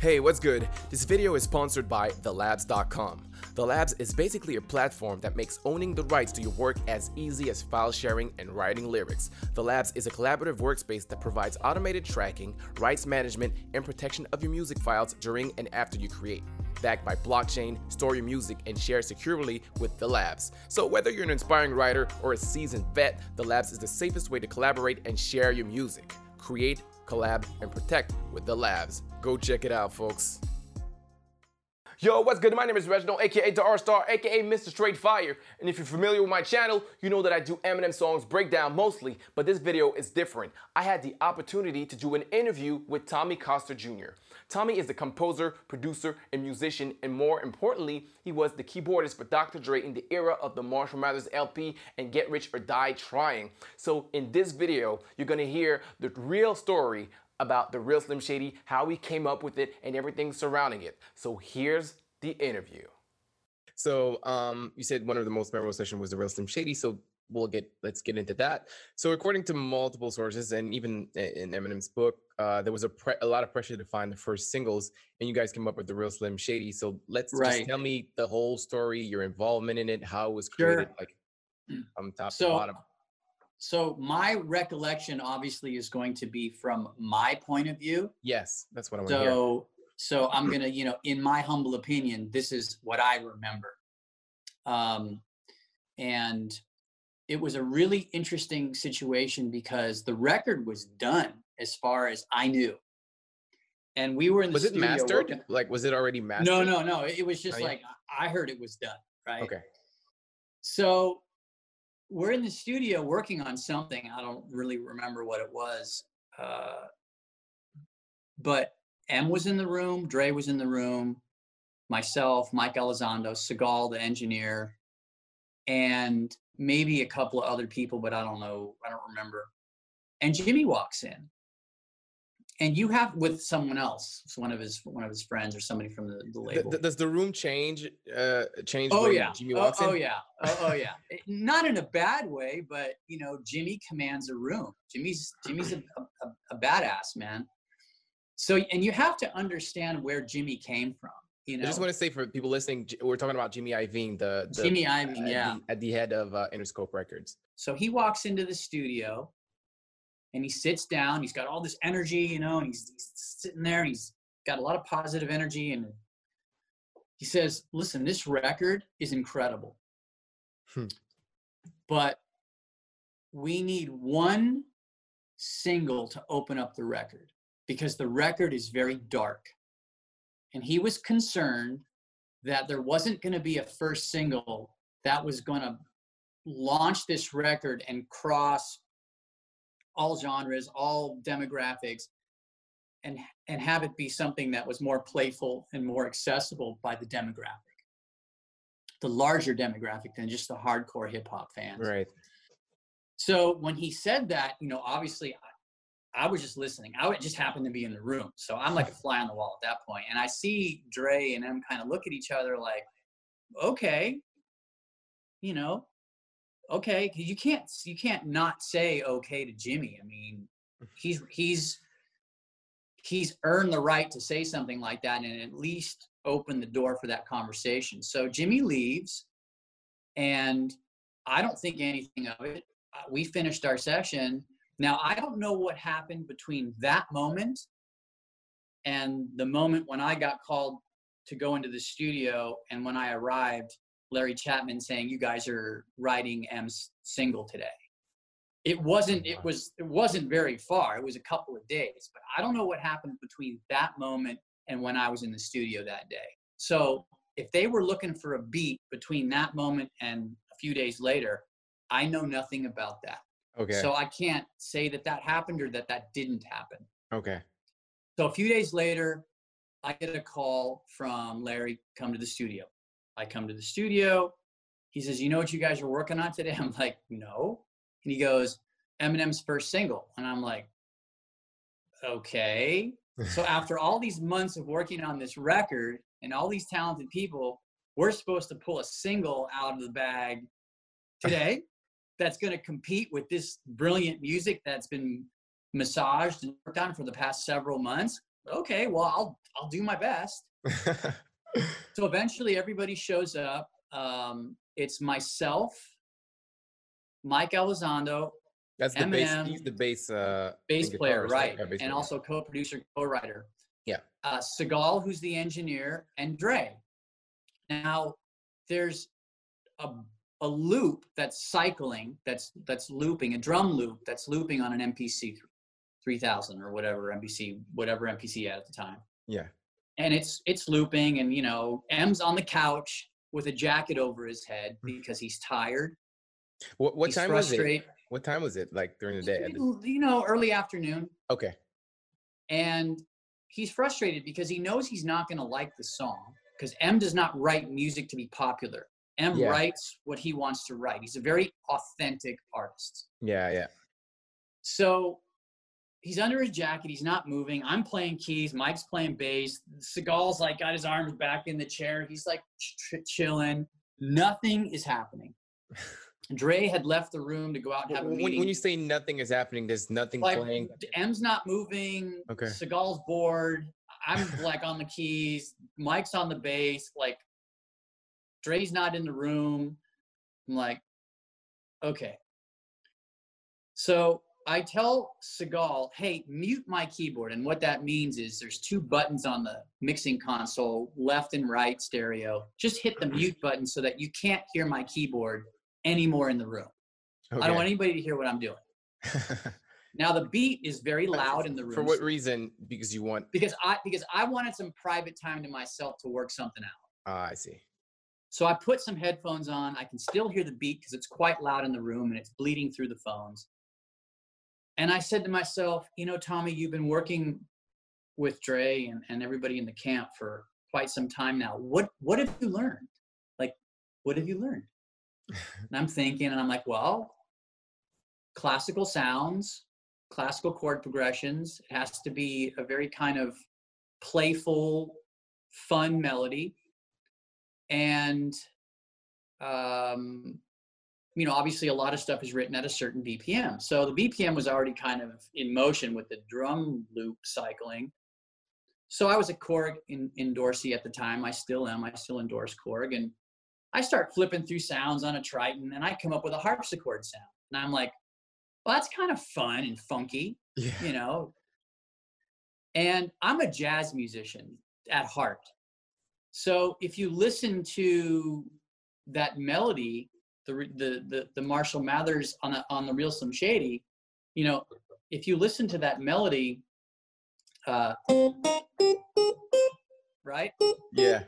Hey, what's good? This video is sponsored by TheLabs.com. The Labs is basically a platform that makes owning the rights to your work as easy as file sharing and writing lyrics. The Labs is a collaborative workspace that provides automated tracking, rights management, and protection of your music files during and after you create. Backed by blockchain, store your music, and share securely with The Labs. So, whether you're an inspiring writer or a seasoned vet, The Labs is the safest way to collaborate and share your music. Create, collab, and protect with The Labs. Go check it out, folks. Yo, what's good? My name is Reginald, aka The R Star, aka Mr. Straight Fire. And if you're familiar with my channel, you know that I do Eminem songs breakdown mostly, but this video is different. I had the opportunity to do an interview with Tommy Coster Jr. Tommy is the composer, producer, and musician, and more importantly, he was the keyboardist for Dr. Dre in the era of the Marshall Mathers LP and Get Rich or Die Trying. So in this video, you're gonna hear the real story about the real Slim Shady, how we came up with it, and everything surrounding it. So here's the interview. So um, you said one of the most memorable sessions was the real Slim Shady. So we'll get let's get into that. So according to multiple sources, and even in Eminem's book, uh, there was a, pre- a lot of pressure to find the first singles, and you guys came up with the real Slim Shady. So let's Right. just tell me the whole story, your involvement in it, how it was created, Sure. like from top to So, bottom. So my recollection obviously is going to be from my point of view. Yes, that's what I want to hear. So, so I'm gonna, you know, in my humble opinion, this is what I remember. Um, and it was a really interesting situation because the record was done as far as I knew, and we were in the Was it studio mastered? working- Like, was it already mastered? No, no, no. It was just Oh, yeah. like I heard it was done, right? Okay. So we're in the studio working on something. I don't really remember what it was. Uh, but M was in the room, Dre was in the room, myself, Mike Elizondo, Segal, the engineer, and maybe a couple of other people, but I don't know. I don't remember. And Jimmy walks in. And you have with someone else, it's one of his one of his friends or somebody from the, the Th- label. does the room change? Uh, change? Oh yeah. Jimmy oh, in. oh yeah. Oh, oh yeah. Not in a bad way, but you know, Jimmy commands a room. Jimmy's Jimmy's a, a, a badass man. So and you have to understand where Jimmy came from. You know, I just want to say for people listening, we're talking about Jimmy Iovine, the, the Jimmy Iovine, at yeah. the, at the head of uh, Interscope Records. So he walks into the studio and he sits down. He's got all this energy, you know, and he's, he's sitting there and he's got a lot of positive energy. And he says, Listen, this record is incredible. Hmm. But we need one single to open up the record because the record is very dark. And he was concerned that there wasn't going to be a first single that was going to launch this record and cross all genres, all demographics, and and have it be something that was more playful and more accessible by the demographic, the larger demographic than just the hardcore hip hop fans. Right. So when he said that, you know, obviously I, I was just listening. I would just happen to be in the room. So I'm like a fly on the wall at that point. And I see Dre and them kind of look at each other like, okay, you know, okay, you can't you can't not say okay to Jimmy. I mean, he's he's he's earned the right to say something like that and at least open the door for that conversation. So Jimmy leaves and I don't think anything of it. Uh, We finished our session. Now, I don't know what happened between that moment and the moment when I got called to go into the studio and when I arrived, Larry Chatman saying, "You guys are writing M's single today." It wasn't. It was. It wasn't very far. It was a couple of days, but I don't know what happened between that moment and when I was in the studio that day. So if they were looking for a beat between that moment and a few days later, I know nothing about that. Okay. So I can't say that that happened or that that didn't happen. okay. So a few days later, I get a call from Larry, come to the studio. I come to the studio. He says, You know what you guys are working on today? I'm like, No. And he goes, Eminem's first single. And I'm like, Okay. So after all these months of working on this record and all these talented people, we're supposed to pull a single out of the bag today that's going to compete with this brilliant music that's been massaged and worked on for the past several months. okay, well, I'll I'll do my best. so eventually, everybody shows up. Um, it's myself, Mike Elizondo, That's the bass. He's the bass. Uh, bass player, right? Yeah, bass and player. also co-producer, co-writer. Yeah. Uh, Segal, who's the engineer, and Dre. Now, there's a a loop that's cycling, that's that's looping, a drum loop that's looping on an MPC 3000 or whatever MPC, whatever MPC had at the time. Yeah. And it's it's looping, and you know, M's on the couch with a jacket over his head mm. because he's tired. What what he's time was it? What time was it? Like during the day? You know, early afternoon. Okay. and he's frustrated because he knows he's not going to like the song because M does not write music to be popular. M Yeah. writes what he wants to write. He's a very authentic artist. Yeah, yeah. So he's under his jacket. He's not moving. I'm playing keys. Mike's playing bass. Segal's like got his arms back in the chair. He's like ch- chilling. Nothing is happening. Dre had left the room to go out and have a When, meeting. when you say nothing is happening, there's nothing like playing. M's not moving. Okay. Segal's bored. I'm like on the keys. Mike's on the bass. Like Dre's not in the room. I'm like, okay. So I tell Segal, hey, mute my keyboard. And what that means is there's two buttons on the mixing console, left and right stereo. Just hit the mute button so that you can't hear my keyboard anymore in the room. I don't want anybody to hear what I'm doing. Now the beat is very loud in the room. For what reason? Because you want. because I because I wanted some private time to myself to work something out. Ah, I see. So I put some headphones on. I can still hear the beat because it's quite loud in the room and it's bleeding through the phones. And I said to myself, you know, Tommy, you've been working with Dre and, and everybody in the camp for quite some time now. What what have you learned? Like, what have you learned? and I'm thinking, and I'm like, well, classical sounds, classical chord progressions. It has to be a very kind of playful, fun melody. And um, you know, obviously a lot of stuff is written at a certain BPM. So the BPM was already kind of in motion with the drum loop cycling. So I was at Korg in, in Dorsey at the time. I still am. I still endorse Korg. And I start flipping through sounds on a Triton and I come up with a harpsichord sound. And I'm like, well, that's kind of fun and funky, Yeah. you know. And I'm a jazz musician at heart. So if you listen to that melody, the the the, the Marshall Mathers on the on the Real Slim Shady, you know, if you listen to that melody, uh, right? Yeah.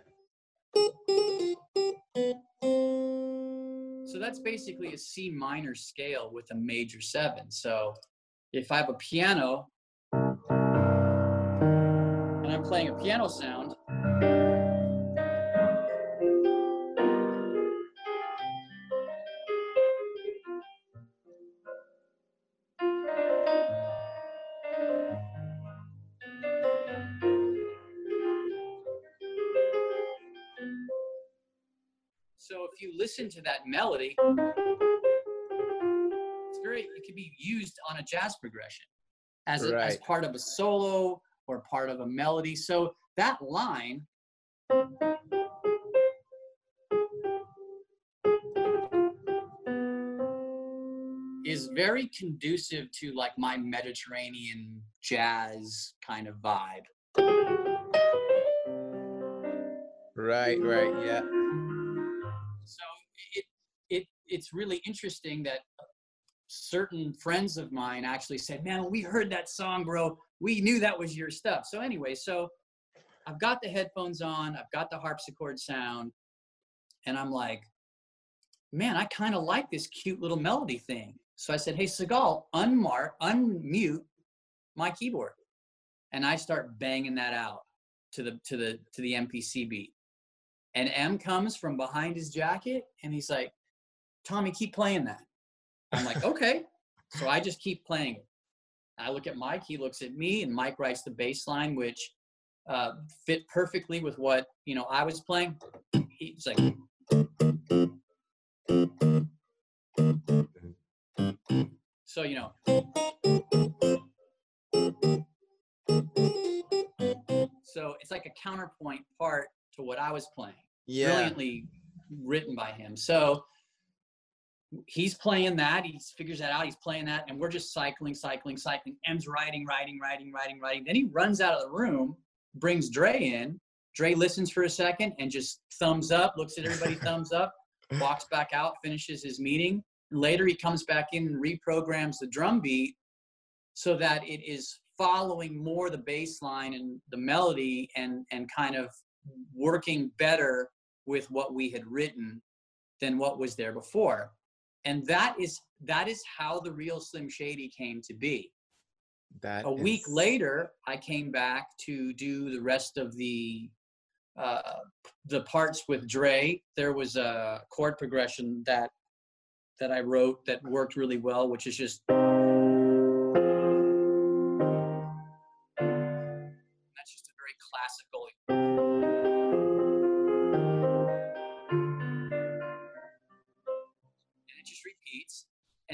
So that's basically a C minor scale with a major seven. So if I have a piano and I'm playing a piano sound, if you listen to that melody, it's very it can be used on a jazz progression as a, as part of a solo or part of a melody. So that line is very conducive to like my Mediterranean jazz kind of vibe. Right. Right. Yeah. It, it it's really interesting that certain friends of mine actually said man we heard that song bro. We knew that was your stuff. So anyway so i've got the headphones on i've got the harpsichord sound and i'm like man i kind of like this cute little melody thing. So i said hey segal unmark unmute my keyboard. And i start banging that out to the to the to the mpc beat and M comes from behind his jacket and he's like, Tommy, keep playing that. I'm like, okay. So I just keep playing it. I look at Mike, he looks at me, and Mike writes the bass line, which uh, fit perfectly with what you know I was playing. He's like, so you know, So it's like a counterpoint part what I was playing. Yeah. Brilliantly written by him. So he's playing that. He figures that out. He's playing that, and we're just cycling, cycling, cycling. M's writing, writing, writing, writing, writing. Then he runs out of the room, brings Dre in. Dre listens for a second and just thumbs up, looks at everybody, thumbs up, walks back out, finishes his meeting. Later, he comes back in and reprograms the drum beat so that it is following more the bass line and the melody and and kind of working better with what we had written than what was there before. And that is that is how the real slim shady came to be. That a week later i came back to do the rest of the uh, the parts with dre. There was a chord progression that that i wrote that worked really well which is just that's just a very classical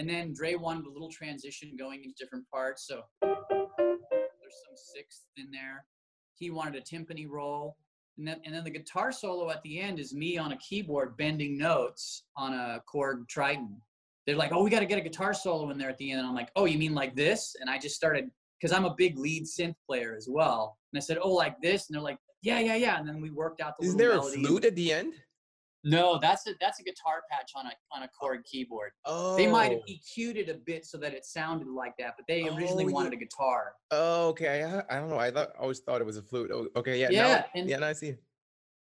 and then Dre wanted a little transition going into different parts. So there's some sixth in there. He wanted a timpani roll. And then, and then the guitar solo at the end is me on a keyboard bending notes on a Korg Triton. They're like, oh, we got to get a guitar solo in there at the end. And I'm like, oh, you mean like this? And I just started, because I'm a big lead synth player as well. And I said, oh, like this? And they're like, yeah, yeah, yeah. And then we worked out the Isn't there a flute at the end? No, that's a that's a guitar patch on a on a Korg keyboard. Oh. They might have oh. EQ'd it a bit so that it sounded like that, but they originally Oh, wanted a guitar. Oh, okay. I, I don't know. I thought I always thought it was a flute. Oh, okay, yeah. Yeah, now, and- yeah. Now I see.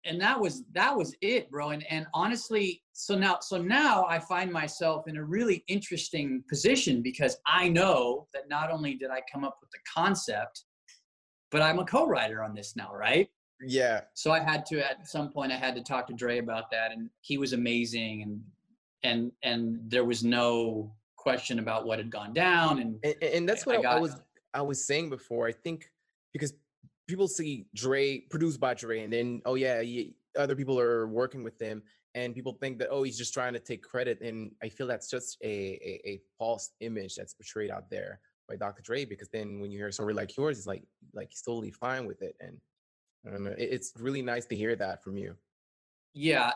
And that was that was it, bro. And and honestly, so now so now I find myself in a really interesting position because I know that not only did I come up with the concept, but I'm a co-writer on this now, right? Yeah. So I had to at some point I had to talk to Dre about that, and he was amazing, and and and there was no question about what had gone down, and And, and- that's what I I, got- was I was saying before. I think because people see Dre produced by Dre, and then oh yeah, ye- other people are working with him, and people think that oh he's just trying to take credit, and I feel that's just a a, a false image that's portrayed out there by Dr. Dre. Because then when you hear a story like yours, it's like like he's totally fine with it, and I don't know, it- it's really nice to hear that from you. yeah,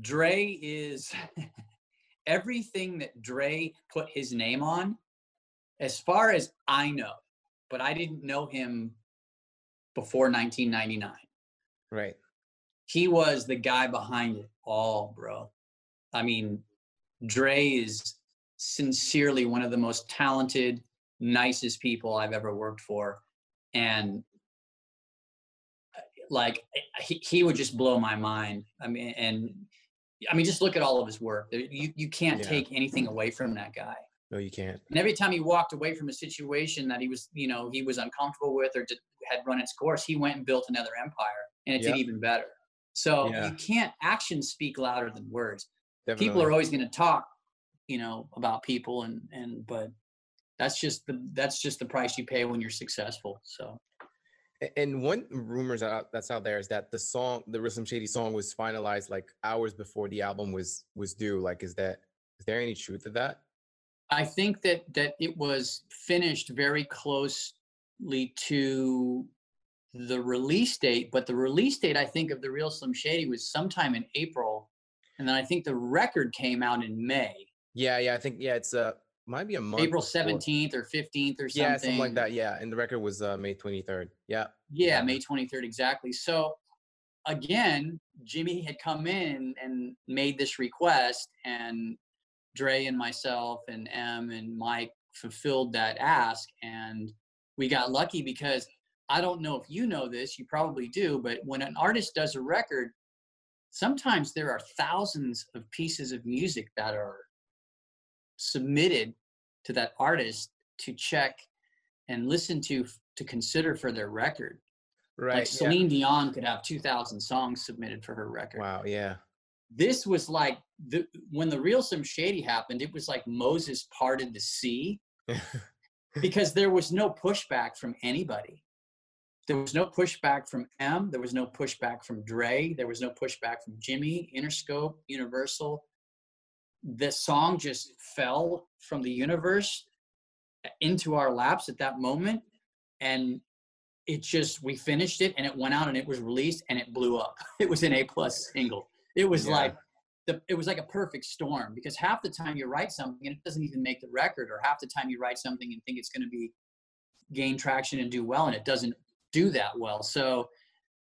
Dre is everything that Dre put his name on, as far as I know, but I didn't know him before 1999. Right. he was the guy behind it all, bro. I mean, Dre is sincerely one of the most talented, nicest people I've ever worked for. And like eh, eh, he, he would just blow my mind. I mean, and I mean, just look at all of his work. You you can't Yeah. take anything away from that guy. No, you can't. And every time he walked away from a situation that he was, you know, he was uncomfortable with or did, had run its course, he went and built another empire, and it Yep. did even better. So Yeah. you can't actions speak louder than words. Definitely. People are always going to talk, you know, about people, and and but that's just the that's just the price you pay when you're successful. So And one rumors that's out there is that the song, the Real Slim Shady song, was finalized like hours before the album was was due. Like, is that is there any truth to that? I think that that it was finished very closely to the release date, but the release date I think of the real Slim Shady was sometime in April, and then I think the record came out in May, Yeah, yeah, I think yeah, it's uh might be a month. April seventeenth or fifteenth or something. Yeah, something like that. Yeah, and the record was uh May twenty third. Yeah, Yeah, Yeah. May twenty third exactly. So again, Jimmy had come in and made this request, and Dre and myself and M and Mike fulfilled that ask, and we got lucky because I don't know if you know this, you probably do, but when an artist does a record, sometimes there are thousands of pieces of music that are submitted to that artist to check and listen to to consider for their record. right. Like yeah. Celine Dion could have 2,000 songs submitted for her record. Wow. Yeah. This was like the when the real Slim Shady happened. It was like Moses parted the sea because there was no pushback from anybody. There was no pushback from M. There was no pushback from Dre. There was no pushback from Jimmy, Interscope, Universal. The song just fell from the universe into our laps at that moment. And it just we finished it and it went out and it was released and it blew up. It was an A plus single. It was Yeah. like the it was like a perfect storm because half the time you write something and it doesn't even make the record, or half the time you write something and think it's going to be gain traction and do well and it doesn't do that well. So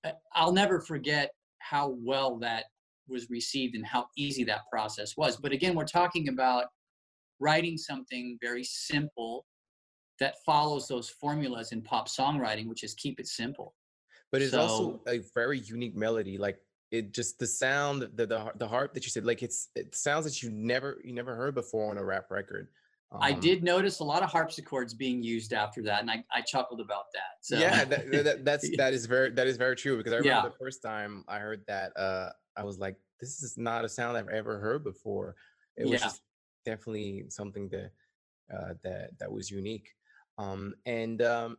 uh, I'll never forget how well that was received and how easy that process was. But again, we're talking about writing something very simple that follows those formulas in pop songwriting, which is keep it simple. But it's also a very unique melody. Like it just the sound, the the the harp that you said, like it's it sounds that you never you never heard before on a rap record. I Um, did notice a lot of harpsichords being used after that, and I, I chuckled about that. So Yeah, that, that, that's that is very that is very true because I remember Yeah. the first time I heard that, uh, I was like, this is not a sound I've ever heard before. It was Yeah. just definitely something that uh, that that was unique. Um, and um,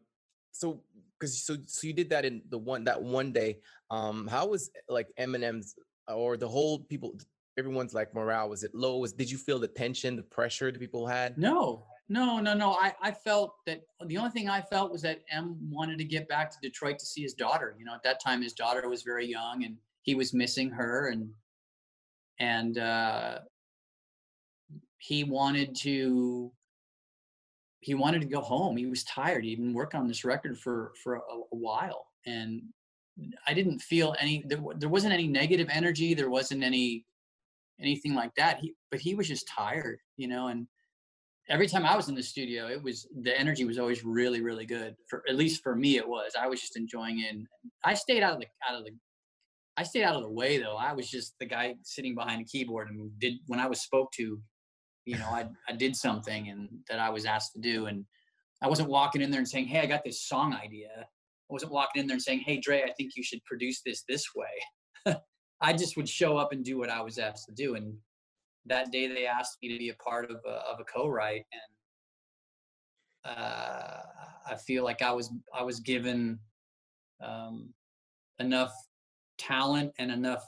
so because so so you did that in the one that one day. Um, how was like Eminem's or the whole people? Everyone's like morale was it low? Was did you feel the tension, the pressure that people had? No, no, no, no. I, I felt that the only thing I felt was that M wanted to get back to Detroit to see his daughter. You know, at that time his daughter was very young and he was missing her and and uh he wanted to he wanted to go home. He was tired. He'd been working on this record for for a, a while and I didn't feel any there, there wasn't any negative energy, there wasn't any anything like that. He but he was just tired, you know, and every time I was in the studio, it was the energy was always really, really good. For at least for me, it was. I was just enjoying it. And I stayed out of the out of the. I stayed out of the way though. I was just the guy sitting behind a keyboard and did when I was spoke to, you know, I I did something and that I was asked to do, and I wasn't walking in there and saying, "Hey, I got this song idea." I wasn't walking in there and saying, "Hey, Dre, I think you should produce this this way." I just would show up and do what I was asked to do, and that day they asked me to be a part of a, of a co-write and uh, I feel like I was I was given um, enough talent and enough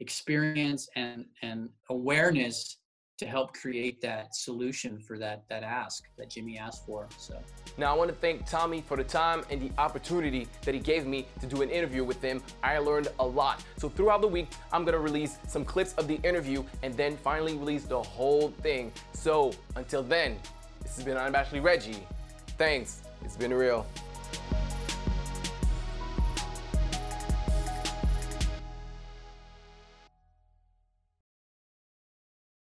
experience and and awareness to help create that solution for that that ask that Jimmy asked for. So Now, I want to thank Tommy for the time and the opportunity that he gave me to do an interview with him. I learned a lot. So, throughout the week, I'm to release some clips of the interview and then finally release the whole thing. So, until then, this has been Unabashedly Reggie. Thanks. It's been real.